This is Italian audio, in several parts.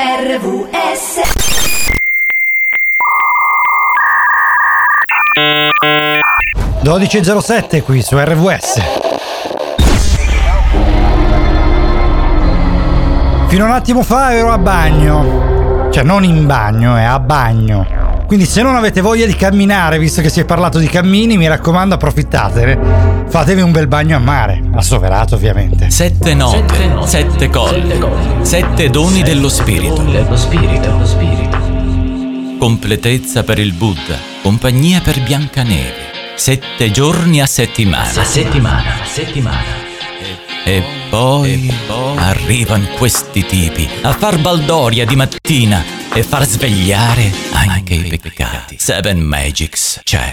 RVS 12.07 qui su RVS. Fino a un attimo fa ero a bagno. Cioè non in bagno, è a bagno. Quindi se non avete voglia di camminare, visto che si è parlato di cammini, mi raccomando approfittatene. Fatevi un bel bagno a mare. Assoverato ovviamente. Sette note, sette colli, sette doni dello spirito. dello spirito, dello spirito. Completezza per il Buddha, compagnia per Biancaneve. Sette giorni a settimana. A settimana, a settimana. E poi, arrivano questi tipi a far baldoria di mattina e far svegliare anche i peccati. Seven Magics c'è.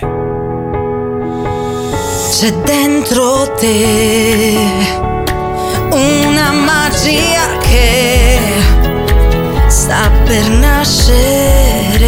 C'è dentro te una magia che sta per nascere.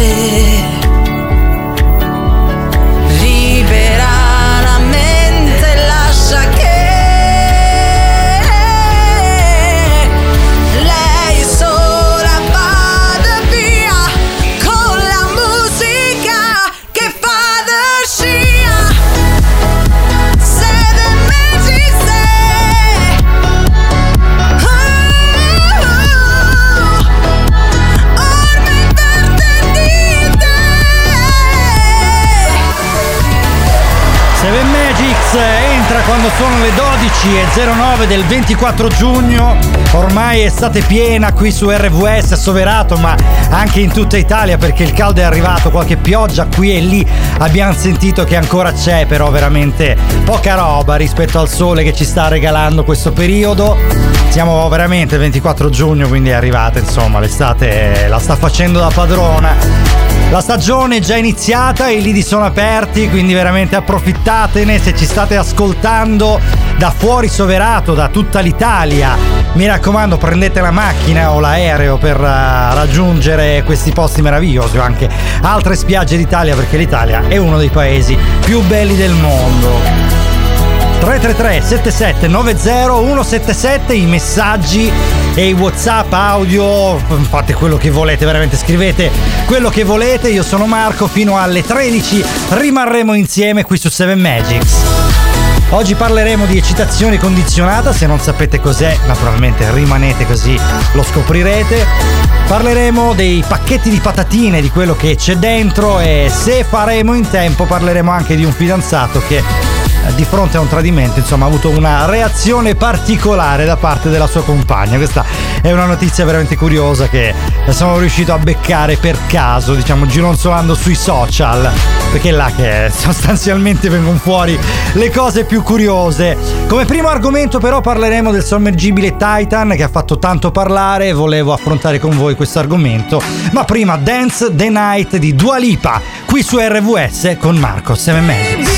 Entra quando sono le 12.09 del 24 giugno. Ormai estate piena qui su RVS, Soverato, ma anche in tutta Italia perché il caldo è arrivato, qualche pioggia qui e lì abbiamo sentito che ancora c'è, però veramente poca roba rispetto al sole che ci sta regalando questo periodo. Siamo veramente il 24 giugno, quindi è arrivata, insomma, l'estate la sta facendo da padrona. La stagione è già iniziata, i lidi sono aperti, quindi veramente approfittatene se ci state ascoltando da fuori Soverato, da tutta l'Italia. Mi raccomando, prendete la macchina o l'aereo per eh, raggiungere questi posti meravigliosi o anche altre spiagge d'Italia perché l'Italia è uno dei paesi più belli del mondo. 333 77 90 177 i messaggi e i whatsapp audio fate quello che volete veramente scrivete quello che volete io sono Marco fino alle 13 rimarremo insieme qui su 7 Magics Oggi parleremo di eccitazione condizionata, se non sapete cos'è naturalmente rimanete così lo scoprirete. Parleremo dei pacchetti di patatine, di quello che c'è dentro e se faremo in tempo parleremo anche di un fidanzato che di fronte a un tradimento insomma ha avuto una reazione particolare da parte della sua compagna. Questa è una notizia veramente curiosa che sono riuscito a beccare per caso, diciamo gironzolando sui social, perché è là che sostanzialmente vengono fuori le cose più curiose. Come primo argomento però parleremo del sommergibile Titan che ha fatto tanto parlare, volevo affrontare con voi questo argomento, ma prima Dance the Night di Dua Lipa, qui su RVS con Marco 7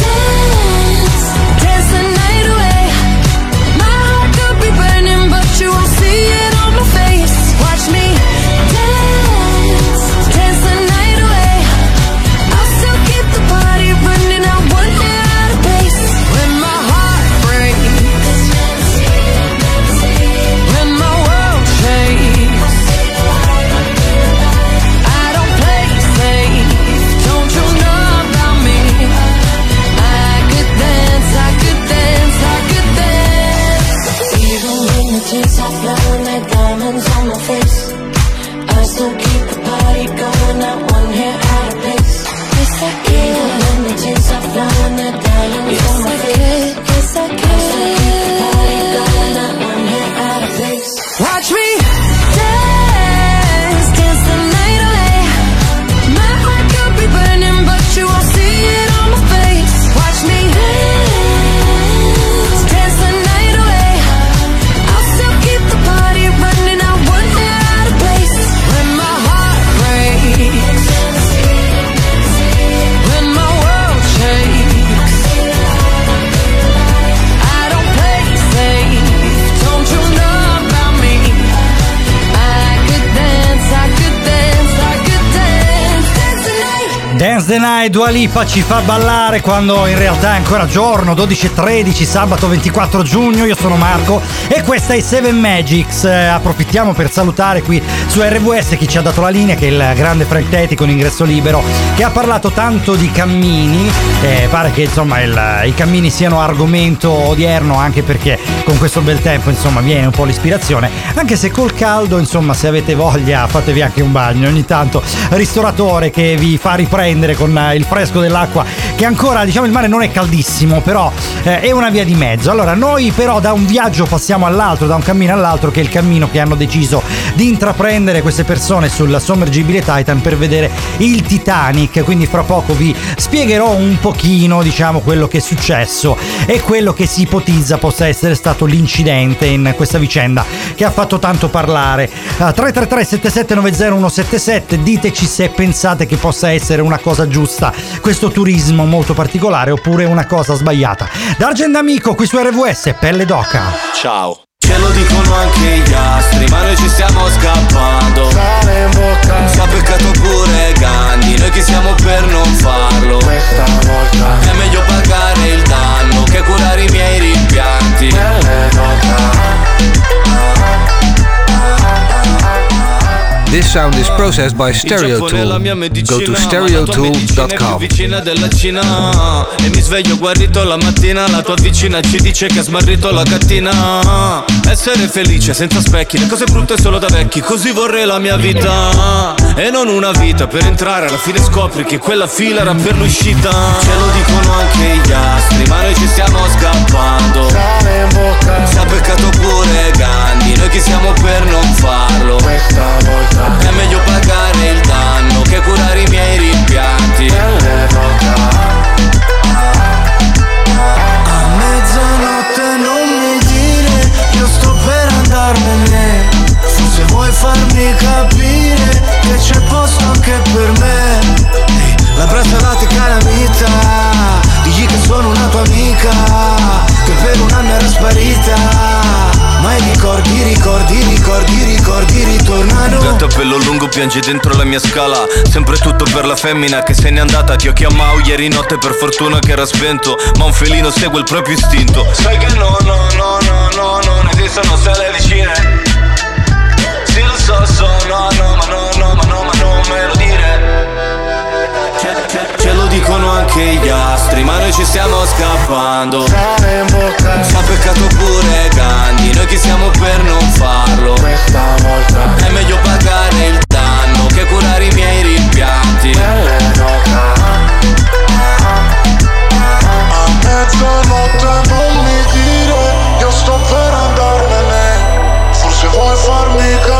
dance, night. Dua Lipa ci fa ballare quando in realtà è ancora giorno, 12.13, sabato 24 giugno, io sono Marco e questa è Seven Magics, Eh, approfittiamo per salutare qui su RWS chi ci ha dato la linea che è il grande Frank Teti con ingresso libero che ha parlato tanto di cammini, eh, pare che insomma il- i cammini siano argomento odierno anche perché con questo bel tempo insomma viene un po' l'ispirazione, anche se col caldo insomma se avete voglia fatevi anche un bagno. Ogni tanto, ristoratore che vi fa riprendere con eh, il fresco dell'acqua che ancora diciamo il mare non è caldissimo però eh, è una via di mezzo. Allora noi però da un viaggio passiamo all'altro da un cammino all'altro che è il cammino che hanno deciso di intraprendere queste persone sul sommergibile Titan per vedere il Titanic. Quindi fra poco vi spiegherò un pochino diciamo quello che è successo e quello che si ipotizza possa essere stato l'incidente in questa vicenda che ha fatto tanto parlare. Eh, 333 7790 177 diteci se pensate che possa essere una cosa giusta questo turismo molto particolare oppure una cosa sbagliata D'Argent Amico qui su RWS Pelle d'Oca Ciao. Ce lo dicono anche gli astri, ma noi ci stiamo scappando. Ci ha peccato pure Gandhi, noi chi siamo per non farlo. questa volta È meglio pagare il danno che curare i miei rimpianti. Pelle d'oca This sound is processed by Stereo Tool. Go to stereotool.com. vicina della Cina. E mi sveglio guarito la mattina La tua vicina ci dice che ha smarrito la gattina Essere felice senza specchi Le cose brutte solo da vecchi Così vorrei la mia vita. E non una vita per entrare Alla fine scopri che quella fila era per l'uscita. Ce lo dicono anche gli astri Ma noi ci stiamo scappando Sale in bocca. Ci ha peccato pure Gandhi Noi chi siamo per non farlo. Questa volta è meglio pagare il danno che curare i miei rimpianti. Pelle d'oca A mezzanotte non mi dire, io sto per andarmene. Forse vuoi farmi capire che c'è posto anche per me. La braccalate calamita, digli che sono una tua amica, che per un anno era sparita. Ma i ricordi, ricordi, ricordi, ricordi ritornano. Gatto a pelo lungo piange dentro la mia scala. Sempre tutto per la femmina che se n'è andata. Ti ho chiamato ieri notte per fortuna che era spento. Ma un felino segue il proprio istinto. Sai che no, no, no, no, no, non esistono stelle vicine. Sì, lo so, so, no, no, ma no, no, ma no, ma non me lo dire. Dicono anche gli astri, ma noi ci stiamo scappando. Ha peccato pure Gandhi, noi chi siamo per non farlo. questa volta È meglio pagare il danno che curare i miei rimpianti. A mezzanotte non mi dire Io sto per andarmene Forse vuoi farmi capire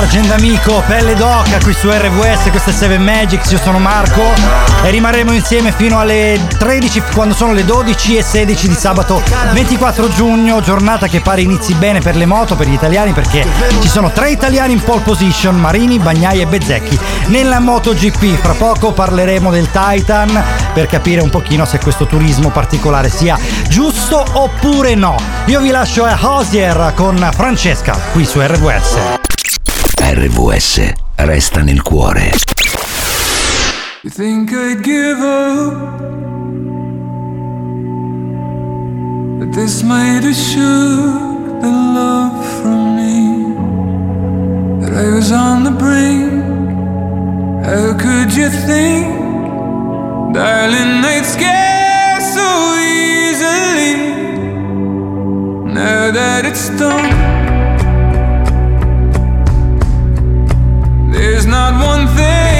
d'oca D'Argent Amico, Pelle d'Oca qui su RWS, questo è Seven Magics, io sono Marco e rimarremo insieme fino alle 13 quando sono le 12 e 16 di sabato 24 giugno, giornata che pare inizi bene per le moto, per gli italiani perché ci sono tre italiani in pole position, Marini, Bagnai e Bezzecchi nella MotoGP. Fra poco parleremo del Titan per capire un pochino se questo turismo particolare sia giusto oppure no. Io vi lascio a Hosier con Francesca qui su RWS. RVS resta nel cuore. You think I'd give up? That this might assure the love from me. That I was on the brink. How could you think, darling, I'd scare so easily? Now that it's done. There's not one thing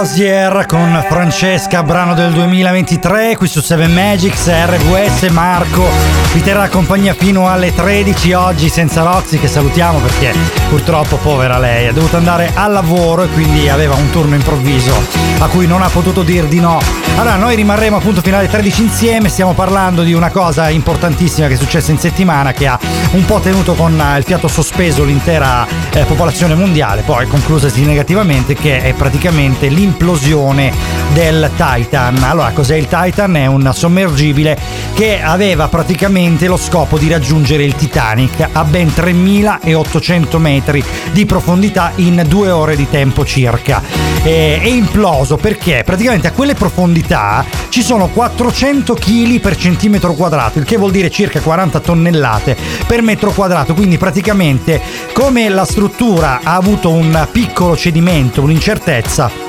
Hosier con Francesca, brano del 2023, qui su 7 Magics, RVS Marco vi terrà compagnia fino alle 13 oggi senza Roxy che salutiamo perché purtroppo povera lei è dovuta andare al lavoro e quindi aveva un turno improvviso a cui non ha potuto dir di no. Allora noi rimarremo appunto fino alle 13 insieme, stiamo parlando di una cosa importantissima che è successa in settimana che ha un po' tenuto con eh, il fiato sospeso l'intera eh, popolazione mondiale, poi conclusasi negativamente che è praticamente l'implosione del Titan. Allora, cos'è il Titan? È un sommergibile che aveva praticamente lo scopo di raggiungere il Titanic a ben 3800 metri di profondità in due ore di tempo circa. E- È imploso perché praticamente a quelle profondità ci sono 400 kg per centimetro quadrato, il che vuol dire circa 40 tonnellate per metro quadrato. Quindi praticamente come la struttura ha avuto un piccolo cedimento, un'incertezza,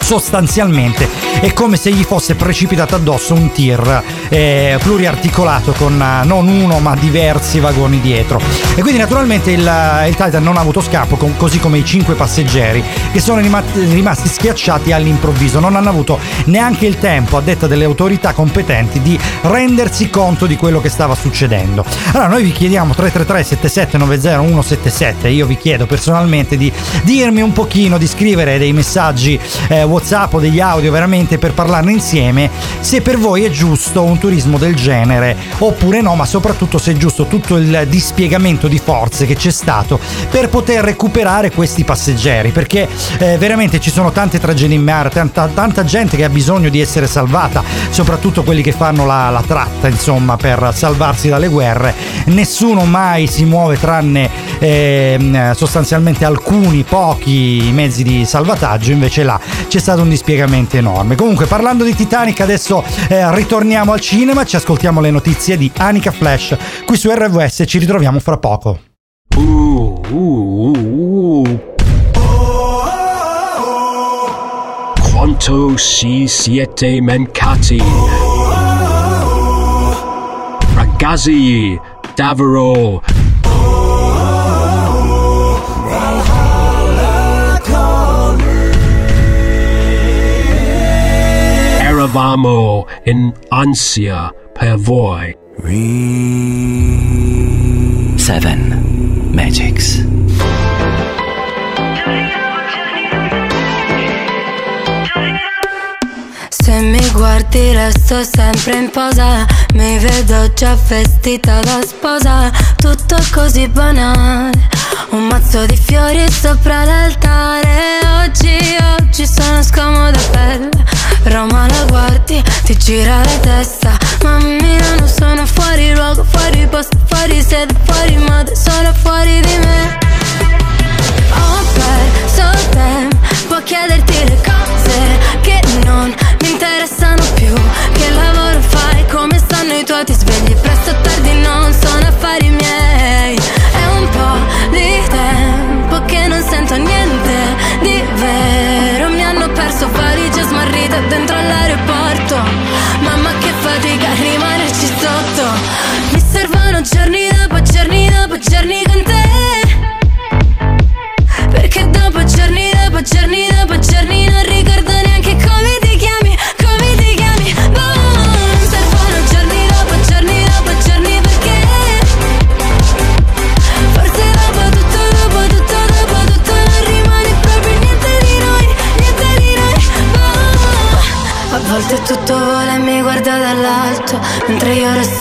sostanzialmente. È come se gli fosse precipitato addosso un tir eh, pluriarticolato con eh, non uno ma diversi vagoni dietro. E quindi naturalmente il, il Titan non ha avuto scampo com- così come i cinque passeggeri che sono rima- rimasti schiacciati all'improvviso. Non hanno avuto neanche il tempo a detta delle autorità competenti di rendersi conto di quello che stava succedendo. Allora noi vi chiediamo 333 7790 177 io vi chiedo personalmente di dirmi un pochino di scrivere dei messaggi eh, whatsapp o degli audio veramente per parlarne insieme se per voi è giusto un turismo del genere oppure no ma soprattutto se è giusto tutto il dispiegamento di forze che c'è stato per poter recuperare questi passeggeri perché eh, veramente ci sono tante tragedie in mare tanta, tanta gente che ha bisogno di essere salvata soprattutto quelli che fanno la, la tratta insomma per salvarsi dalle guerre. Nessuno mai si muove tranne ehm, sostanzialmente alcuni pochi mezzi di salvataggio invece là c'è stato un dispiegamento enorme comunque parlando di Titanic adesso eh, ritorniamo al cinema ci ascoltiamo le notizie di Anica Flash qui su RWS ci ritroviamo fra poco uh, uh, uh. Quanto si siete mancati? Ragazzi, davvero. Eravamo in ansia per voi. Seven Magics. Se mi guardi resto sempre in posa Mi vedo già vestita da sposa Tutto così banale Un mazzo di fiori sopra l'altare Oggi, oggi sono scomoda bella Roma la guardi, ti gira la testa. Mammina non sono fuori luogo, fuori posto, fuori sede, fuori moda Sono fuori di me. Ho perso tempo a chiederti le cose che non dentro all'aeroporto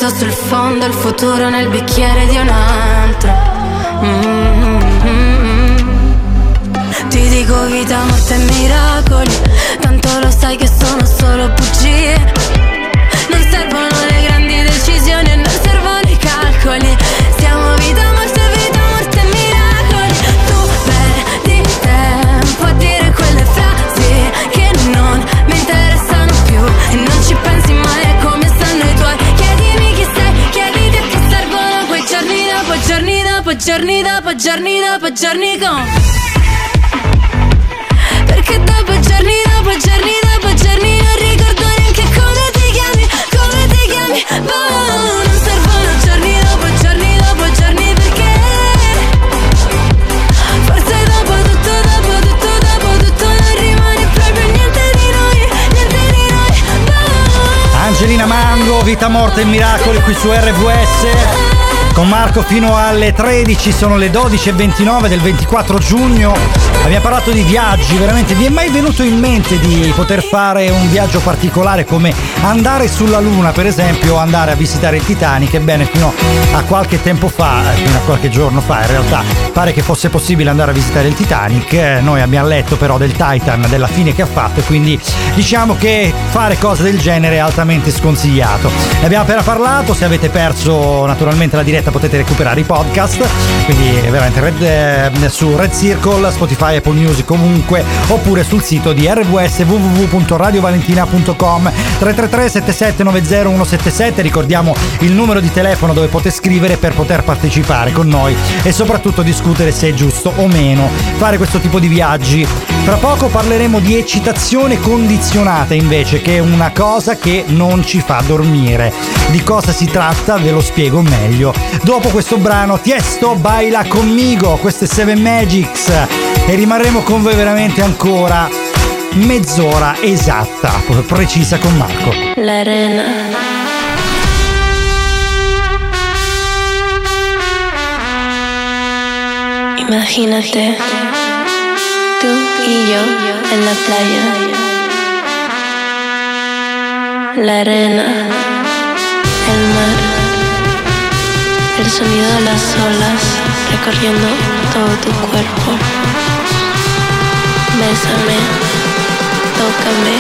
sul fondo, il futuro nel bicchiere di un altro. Mm-hmm. Ti dico vita, morte e miracoli. Tanto lo sai che sono solo bugie giorni dopo giorni con. Perché dopo giorni, dopo giorni, dopo giorni Non ricordo neanche come ti chiami, come ti chiami. Boh, non servono giorni dopo giorni, dopo giorni Perché? Forse dopo tutto, dopo tutto, dopo tutto Non rimane proprio niente di noi, niente di noi. Boh Angelina Mango, Vita Morte e Miracoli qui su RVS. Con Marco fino alle 13, sono le 12.29 del 24 giugno. Abbiamo parlato di viaggi, veramente vi è mai venuto in mente di poter fare un viaggio particolare come andare sulla Luna, per esempio, o andare a visitare il Titanic? Ebbene, fino a qualche tempo fa, eh, fino a qualche giorno fa, in realtà pare che fosse possibile andare a visitare il Titanic. Eh, Noi abbiamo letto però del Titan, della fine che ha fatto, quindi diciamo che fare cose del genere è altamente sconsigliato. Ne abbiamo appena parlato, se avete perso naturalmente la diretta potete recuperare i podcast, quindi veramente Red, eh, su Red Circle, Spotify, Apple Music, ovunque, oppure sul sito di RWS www.radiovalentina.com 333 7790 177 ricordiamo il numero di telefono dove potete scrivere per poter partecipare con noi e soprattutto discutere se è giusto o meno fare questo tipo di viaggi. Fra poco parleremo di eccitazione condizionata invece, che è una cosa che non ci fa dormire. Di cosa si tratta ve lo spiego meglio. Dopo questo brano Tiesto baila conmigo, queste Seven Magics e rimarremo con voi veramente ancora mezz'ora esatta, precisa con Marco. La arena. Imagínate, tú y yo en la playa. La arena, el mar, el sonido de las olas recorriendo todo tu cuerpo. Bésame, tócame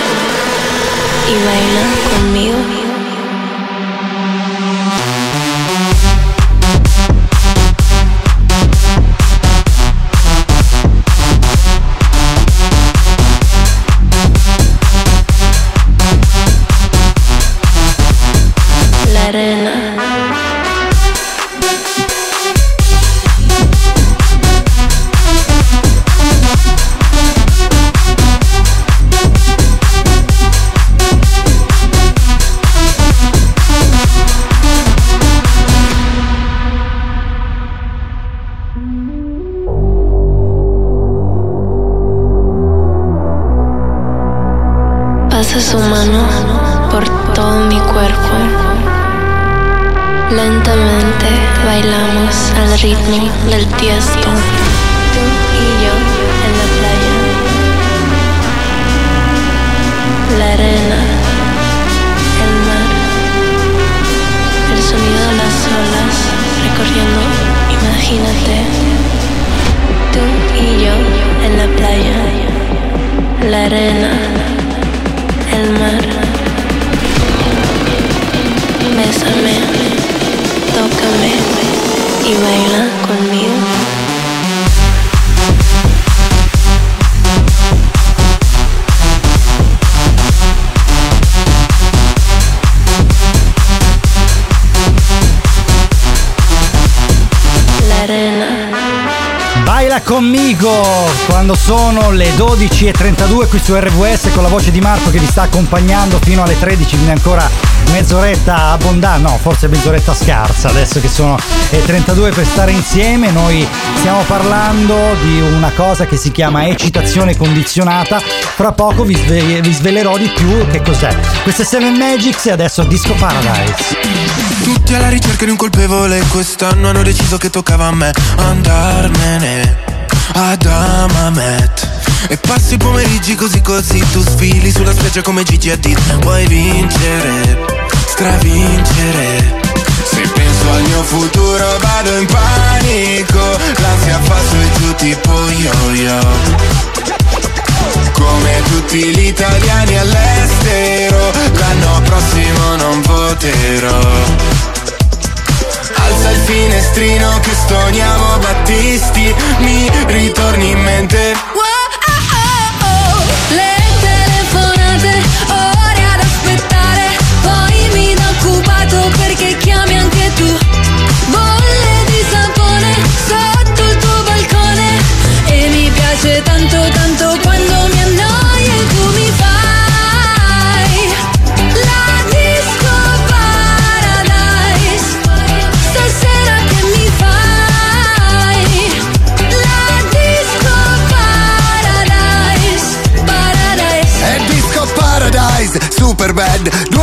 y baila conmigo. Pasa su mano por todo mi cuerpo. Lentamente bailamos al ritmo del tiesto. Tú y yo en la playa. La arena, el mar, el sonido de las olas recorriendo. Imagínate. Tú y yo en la playa. La arena, mar. Bésame, tócame y baila conmigo. Conmigo quando sono le 12.32 qui su RVS con la voce di Marco che vi sta accompagnando fino alle 13, quindi ancora mezz'oretta abbondante, no forse mezz'oretta scarsa adesso che sono le 32 per stare insieme, noi stiamo parlando di una cosa che si chiama eccitazione condizionata, fra poco vi, sve- vi svelerò di più che cos'è. Queste Seven Magics e adesso Disco Paradise. Tutti alla ricerca di un colpevole Quest'anno hanno deciso che toccava a me Andarmene ad Amamet. E passi i pomeriggi così così Tu sfili sulla spiaggia come Gigi Hadid. Vuoi vincere, stravincere. Se penso al mio futuro vado in panico. L'ansia fa su e giù tipo yo-yo. Come tutti gli italiani all'estero L'anno prossimo non voterò Alza il finestrino che stoniamo Battisti Mi ritorni in mente. Le telefonate, ore ad aspettare, poi mi da occupato perché chiami anche tu. Bolle di sapone sotto il tuo balcone. E mi piace tanto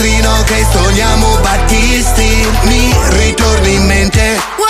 finestrino che stoniamo Battisti. Mi ritorni in mente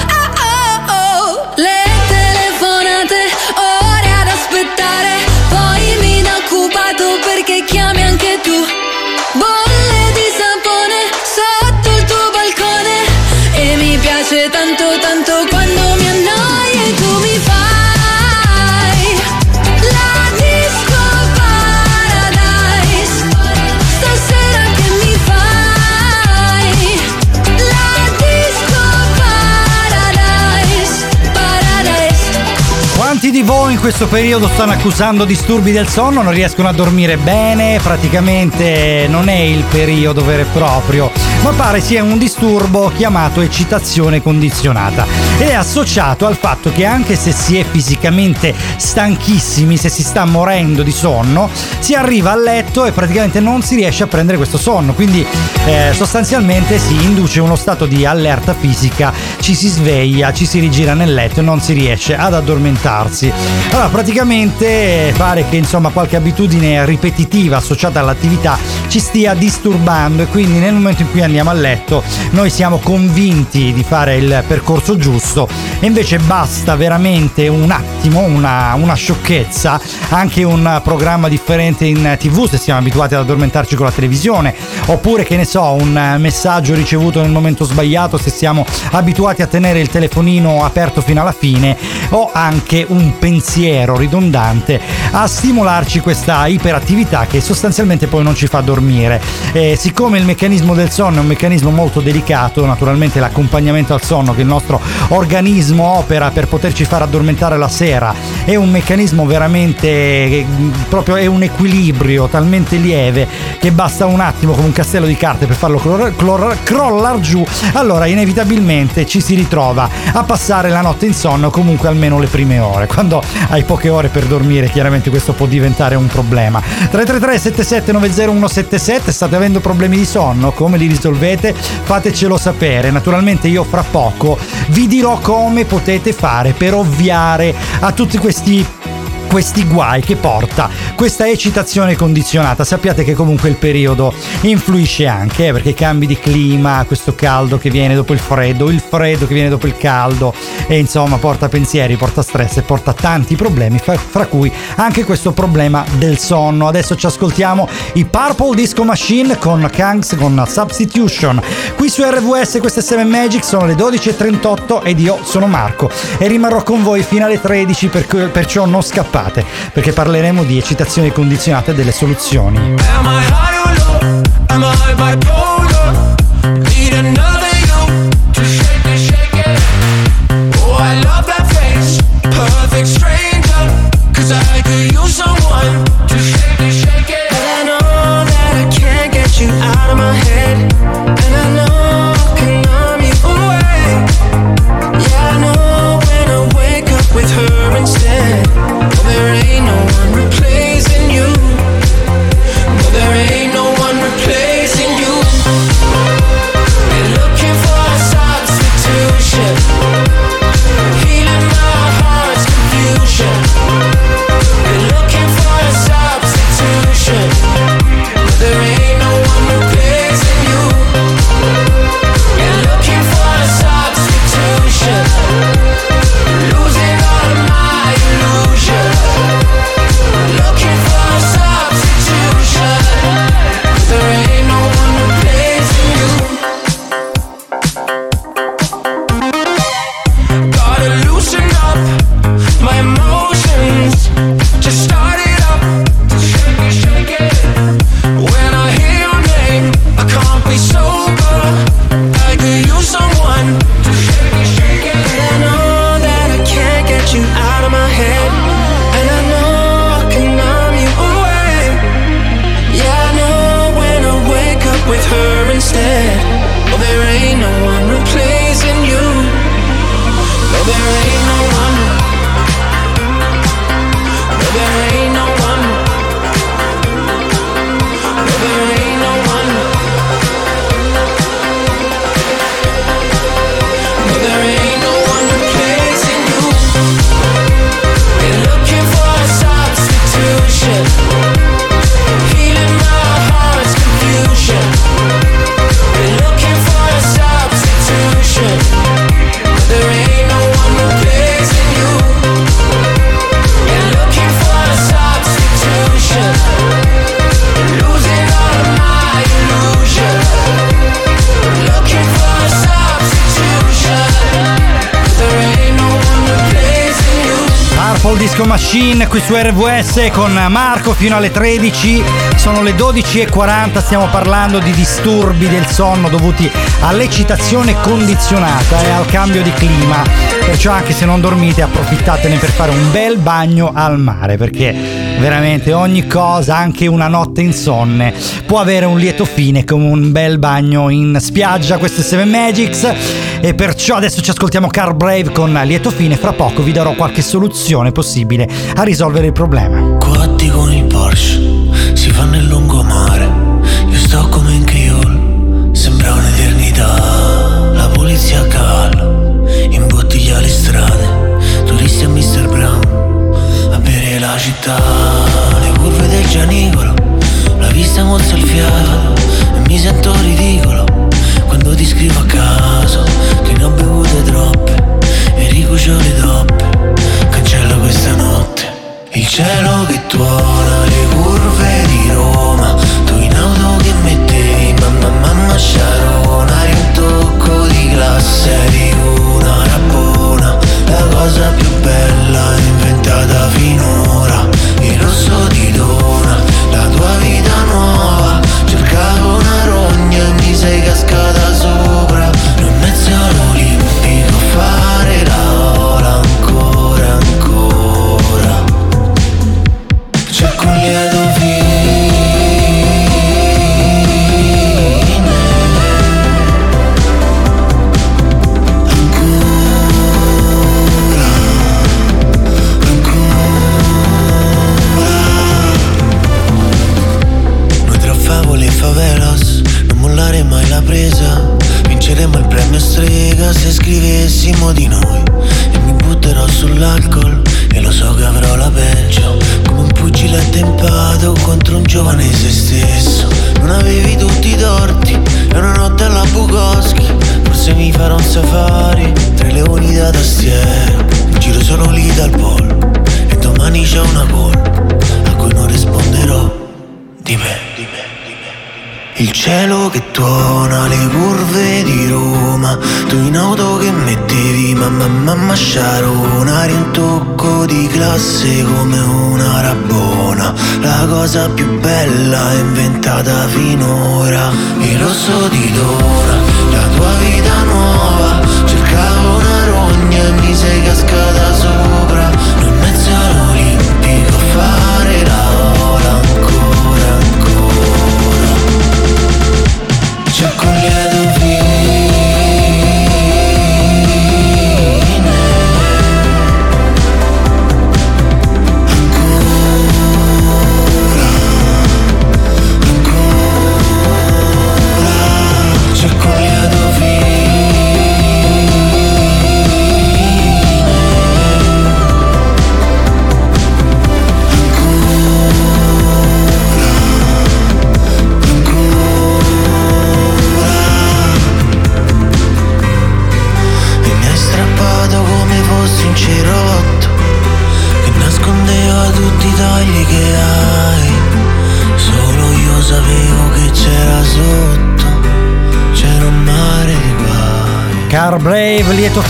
questo periodo stanno accusando disturbi del sonno? Non riescono a dormire bene? Praticamente non è il periodo vero e proprio, ma pare sia un disturbo chiamato eccitazione condizionata. È associato al fatto che anche se si è fisicamente stanchissimi, se si sta morendo di sonno, si arriva a letto e praticamente non si riesce a prendere questo sonno. Quindi eh, sostanzialmente si induce uno stato di allerta fisica, ci si sveglia, ci si rigira nel letto e non si riesce ad addormentarsi. Allora, praticamente pare che insomma qualche abitudine ripetitiva associata all'attività ci stia disturbando e quindi nel momento in cui andiamo a letto noi siamo convinti di fare il percorso giusto. E invece basta veramente un attimo, una, una sciocchezza, anche un programma differente in tv se siamo abituati ad addormentarci con la televisione oppure che ne so un messaggio ricevuto nel momento sbagliato se siamo abituati a tenere il telefonino aperto fino alla fine o anche un pensiero ridondante a stimolarci questa iperattività che sostanzialmente poi non ci fa dormire. E siccome il meccanismo del sonno è un meccanismo molto delicato, naturalmente l'accompagnamento al sonno che il nostro organismo opera per poterci far addormentare la sera è un meccanismo veramente eh, proprio è un equilibrio talmente lieve che basta un attimo come un castello di carte per farlo crollar, crollar, crollar giù, allora inevitabilmente ci si ritrova a passare la notte in sonno comunque almeno le prime ore. Quando hai poche ore per dormire, chiaramente questo può diventare un problema. 333 7790 177 state avendo problemi di sonno? Come li risolvete? Fatecelo sapere. Naturalmente io fra poco vi dirò come potete fare per ovviare a tutti questi questi guai che porta questa eccitazione condizionata. Sappiate che comunque il periodo influisce anche, eh, perché cambi di clima, questo caldo che viene dopo il freddo, il freddo che viene dopo il caldo e insomma porta pensieri, porta stress e porta tanti problemi, fra, cui anche questo problema del sonno. Adesso ci ascoltiamo i Purple Disco Machine con Kangs con Substitution. Qui su RVS queste 7 Magic sono le 12.38 ed io sono Marco e rimarrò con voi fino alle 13 per- perciò non scappate perché parleremo di eccitazione condizionata e delle soluzioni. Am I high or low? Am I bipolar? Disco Machine qui su RVS con Marco fino alle 13. Sono le 12.40, stiamo parlando di disturbi del sonno dovuti all'eccitazione condizionata e al cambio di clima. Perciò anche se non dormite approfittatene per fare un bel bagno al mare perché veramente ogni cosa, anche una notte insonne, può avere un lieto fine come un bel bagno in spiaggia. Questo è Seven Magics e perciò adesso ci ascoltiamo Car Brave con lieto fine. Fra poco vi darò qualche soluzione possibile a risolvere il problema. Quatti con il Porsche si fa nel lungomare. Io sto come in Creole, sembra un'eternità. La polizia a cavallo imbottiglia le strade. Turisti a Mr. Brown a bere la città. Le curve del Gianicolo, la vista mozza il fiato. E mi sento ridicolo quando ti scrivo a caso che ne ho bevute troppe. E ricucio le toppe, cancello questa notte. Il cielo che tuona le curve di Roma Tu in auto che mettevi mamma mamma Sharona Eri un tocco di classe di una rabbona La cosa più bella inventata finora Il rosso di dona La tua vita nuova. Cercavo una rogna e mi sei cascata sopra. Non mezzo all'olimpico fare la ola ancora cielo che tuona le curve di Roma. Tu in auto che mettevi mamma mamma Sharona. Eri di classe come una rabbona. La cosa più bella inventata finora. Il rosso di dona La tua vita nuova. Cercavo una rogna e mi sei cascata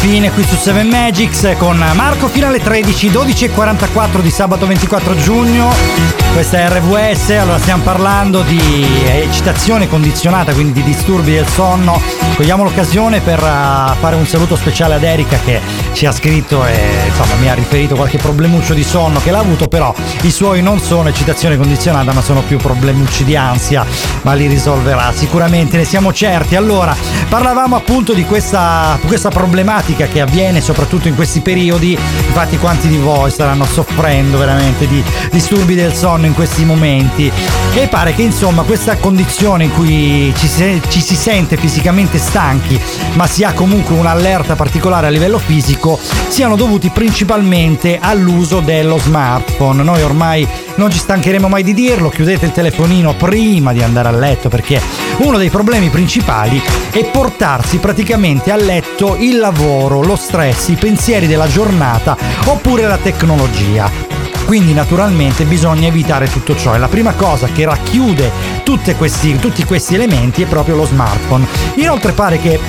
fine qui su 7 Magics con Marco fino alle 13, 12.44 di sabato 24 giugno. Questa è RVS, allora stiamo parlando di eccitazione condizionata, quindi di disturbi del sonno. Cogliamo l'occasione per uh, fare un saluto speciale ad Erika che ci ha scritto e insomma mi ha riferito qualche problemuccio di sonno che l'ha avuto, però i suoi non sono eccitazione condizionata ma sono più problemucci di ansia, ma li risolverà sicuramente, ne siamo certi. Allora, parlavamo appunto di questa, questa problematica che avviene soprattutto in questi periodi, infatti quanti di voi staranno soffrendo veramente di disturbi del sonno in questi momenti e pare che insomma questa condizione in cui ci si, ci si sente fisicamente stanchi ma si ha comunque un'allerta particolare a livello fisico siano dovuti principalmente all'uso dello smartphone. Noi ormai non ci stancheremo mai di dirlo, chiudete il telefonino prima di andare a letto perché uno dei problemi principali è portarsi praticamente a letto il lavoro, lo stress, i pensieri della giornata oppure la tecnologia. Quindi naturalmente bisogna evitare tutto ciò e la prima cosa che racchiude questi, tutti questi elementi è proprio lo smartphone. Inoltre pare che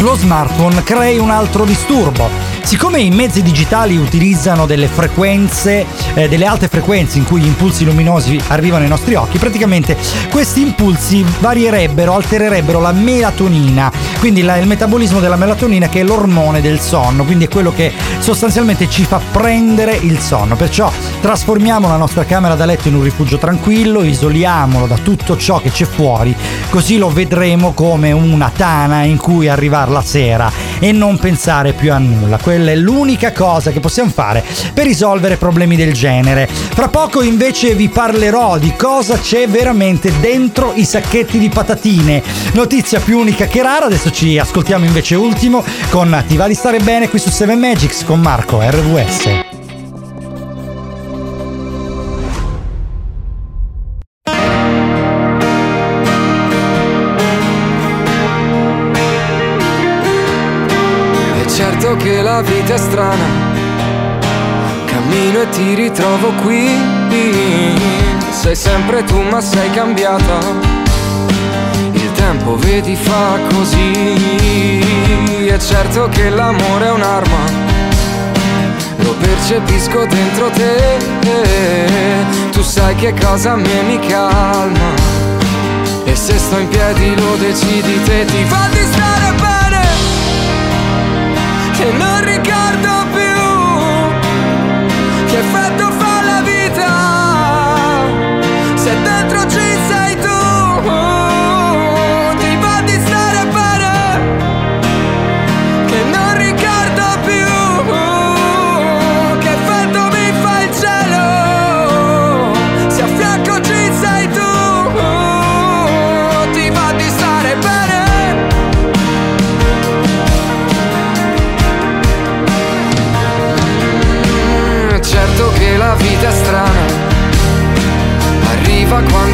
lo smartphone crei un altro disturbo. Siccome i mezzi digitali utilizzano delle frequenze, eh, delle alte frequenze in cui gli impulsi luminosi arrivano ai nostri occhi, praticamente questi impulsi varierebbero, altererebbero la melatonina, quindi la- il metabolismo della melatonina che è l'ormone del sonno, quindi è quello che sostanzialmente ci fa prendere il sonno. Perciò trasformiamo la nostra camera da letto in un rifugio tranquillo, isoliamolo da tutto ciò che c'è fuori, così lo vedremo come una tana in cui arrivare la sera e non pensare più a nulla. Quella è l'unica cosa che possiamo fare per risolvere problemi del genere. Fra poco invece vi parlerò di cosa c'è veramente dentro i sacchetti di patatine. Notizia più unica che rara, adesso ci ascoltiamo invece ultimo con Ti va di stare bene qui su 7 Magics con Marco RVS. Vita è strana, cammino e ti ritrovo qui. Sei sempre tu ma sei cambiata, il tempo vedi fa così. È certo che l'amore è un'arma, lo percepisco dentro te. Tu sai che cosa a me mi calma. E se sto in piedi lo decidi te, ti fa di stare bene che non ricordo più che effetto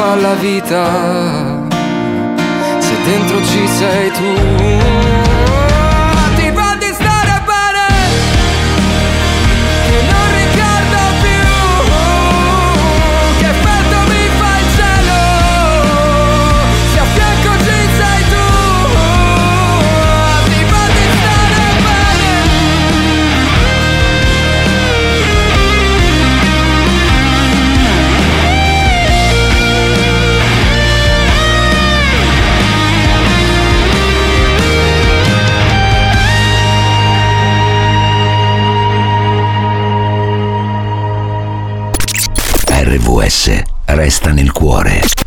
fa la vita RVS resta nel cuore.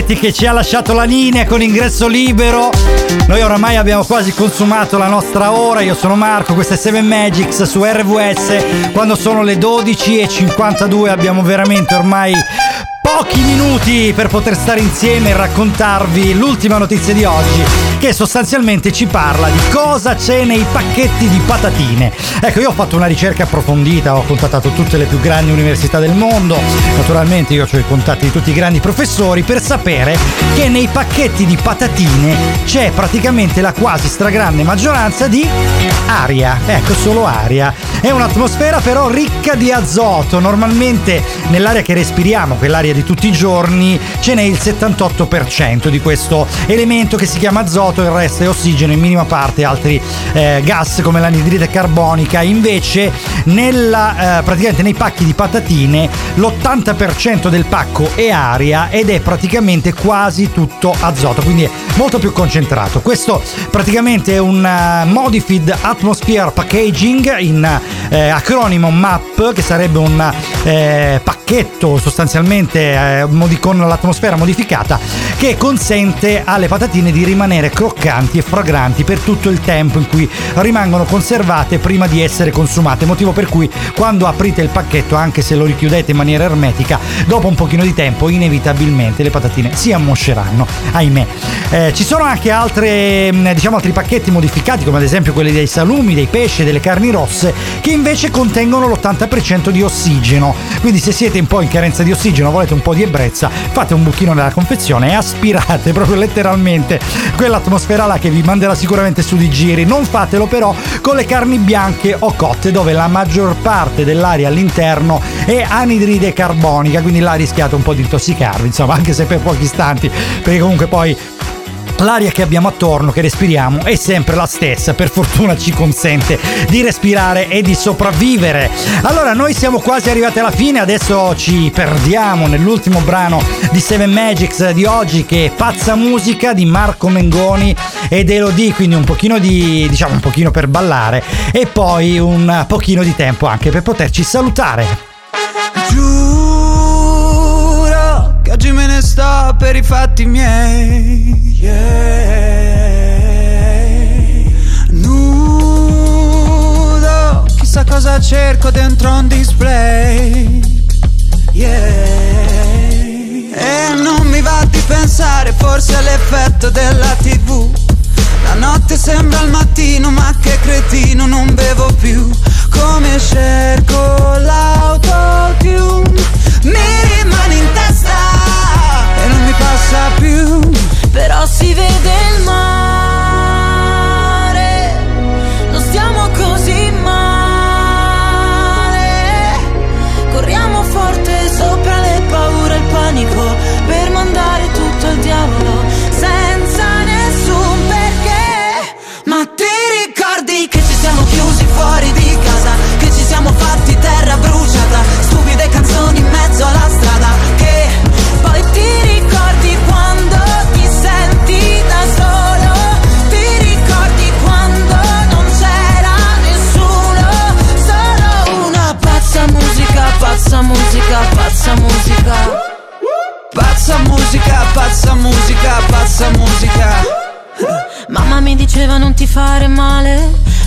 Tetti che ci ha lasciato la linea con ingresso libero. Noi oramai abbiamo quasi consumato la nostra ora. Io sono Marco, questa è 7 Magics su RVS. Quando sono le 12.52 abbiamo veramente ormai pochi minuti per poter stare insieme e raccontarvi l'ultima notizia di oggi che sostanzialmente ci parla di cosa c'è nei pacchetti di patatine. Ecco, io ho fatto una ricerca approfondita, ho contattato tutte le più grandi università del mondo, naturalmente io ho i contatti di tutti i grandi professori per sapere che nei pacchetti di patatine c'è praticamente la quasi stragrande maggioranza di aria, ecco solo aria. È un'atmosfera però ricca di azoto, normalmente nell'aria che respiriamo, quell'aria di tutti i giorni, ce n'è il 78% di questo elemento che si chiama azoto, il resto è ossigeno, in minima parte altri eh, gas come l'anidride carbonica. Invece nella, eh, praticamente nei pacchi di patatine l'80% del pacco è aria ed è praticamente quasi tutto azoto, quindi è molto più concentrato. Questo praticamente è un eh, Modified Atmosphere Packaging in eh, acronimo MAP, che sarebbe un eh, pacchetto sostanzialmente con l'atmosfera modificata che consente alle patatine di rimanere croccanti e fragranti per tutto il tempo in cui rimangono conservate prima di essere consumate, motivo per cui quando aprite il pacchetto, anche se lo richiudete in maniera ermetica, dopo un pochino di tempo inevitabilmente le patatine si ammosceranno, ahimè. Eh, ci sono anche altre, mh, diciamo, altri pacchetti modificati, come ad esempio quelli dei salumi, dei pesci, delle carni rosse, che invece contengono l'80% di ossigeno. Quindi se siete un po' in carenza di ossigeno, volete un po' di ebbrezza, fate un buchino nella confezione e aspirate proprio letteralmente quell'atmosfera là che vi manderà sicuramente su di giri. Non fatelo però con le carni bianche o cotte, dove la maggior parte dell'aria all'interno è anidride carbonica, quindi là rischiate un po' di intossicarvi, insomma, anche se per pochi istanti, perché comunque poi L'aria che abbiamo attorno, che respiriamo, è sempre la stessa, per fortuna ci consente di respirare e di sopravvivere. Allora, noi siamo quasi arrivati alla fine, adesso ci perdiamo nell'ultimo brano di Seven Magics di oggi, che è Pazza Musica di Marco Mengoni ed Elodie, quindi un pochino di, diciamo, un pochino per ballare e poi un pochino di tempo anche per poterci salutare. Giuro che oggi me ne sto per i fatti miei. Yeah. Nudo, chissà cosa cerco dentro un display. Yeah. E non mi va di pensare, forse è l'effetto della tv. La notte sembra il mattino, ma che cretino, non bevo più. Come cerco l'autotune, mi rimane in testa non mi passa più. Però si vede il mare, non stiamo così male. Corriamo forte sopra le paure e il panico per mandare tutto al diavolo senza nessun perché. Ma ti ricordi che ci siamo chiusi fuori di casa? Che ci siamo fatti terra bruciata?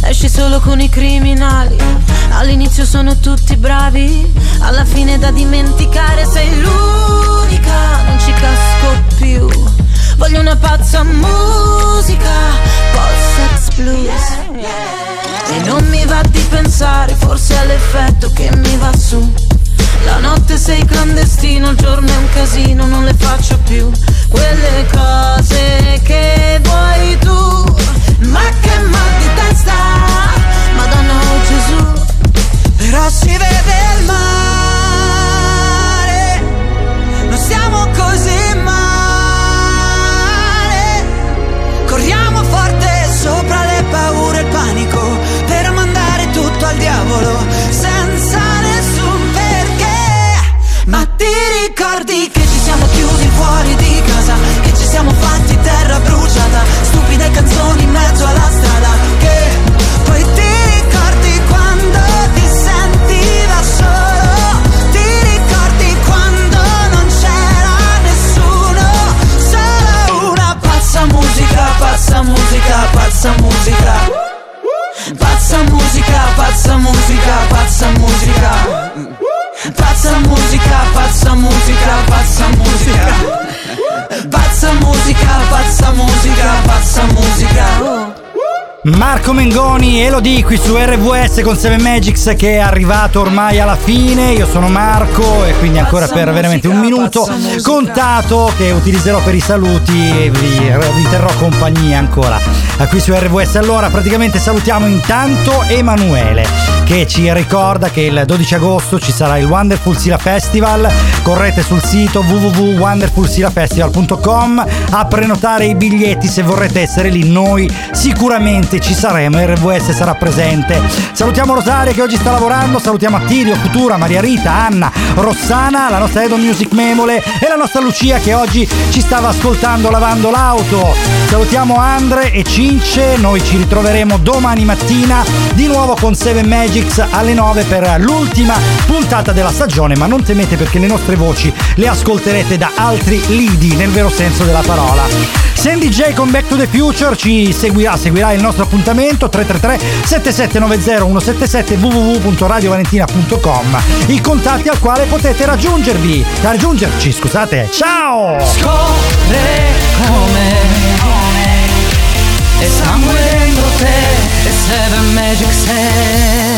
Esci solo con i criminali. All'inizio sono tutti bravi, alla fine da dimenticare sei l'unica, non ci casco più. Voglio una pazza musica, post-sex blues. E non mi va di pensare, forse è l'effetto che mi va su. La notte sei clandestino, il giorno è un casino, non le faccio più quelle cose che vuoi tu. Ma che mal Però si vede il mare, non siamo così male. Corriamo forte sopra le paure e il panico per mandare tutto al diavolo senza nessun perché. Ma ti ricordi che ci siamo chiusi fuori di casa, che ci siamo fatti terra bruciata, stupide canzoni in mezzo alla strada, essa música. Marco Mengoni, Elodie qui su RVS con 7 Magics che è arrivato ormai alla fine. Io sono Marco e quindi ancora per veramente un minuto contato che utilizzerò per i saluti e vi, vi terrò compagnia ancora qui su RVS. Allora, praticamente salutiamo intanto Emanuele che ci ricorda che il 12 agosto ci sarà il Wonderful Sila Festival. Correte sul sito www.wonderfulsilafestival.com a prenotare i biglietti se vorrete essere lì. Noi sicuramente ci saremo, RVS sarà presente. Salutiamo Rosaria che oggi sta lavorando, salutiamo Attilio, Futura, Maria Rita, Anna, Rossana, la nostra Edo Music Memole e la nostra Lucia che oggi ci stava ascoltando lavando l'auto. Salutiamo Andre e Cince, noi ci ritroveremo domani mattina di nuovo con 7 Magics alle 9 per l'ultima puntata della stagione, ma non temete perché le nostre voci le ascolterete da altri lidi nel vero senso della parola. Sandy J con Back to the Future ci seguirà, ah, seguirà il nostro appuntamento 333 7790 177 www.radiovalentina.com i contatti al quale potete raggiungervi, raggiungerci, scusate. Ciao! Scorre come e sangue dentro te e seven magic set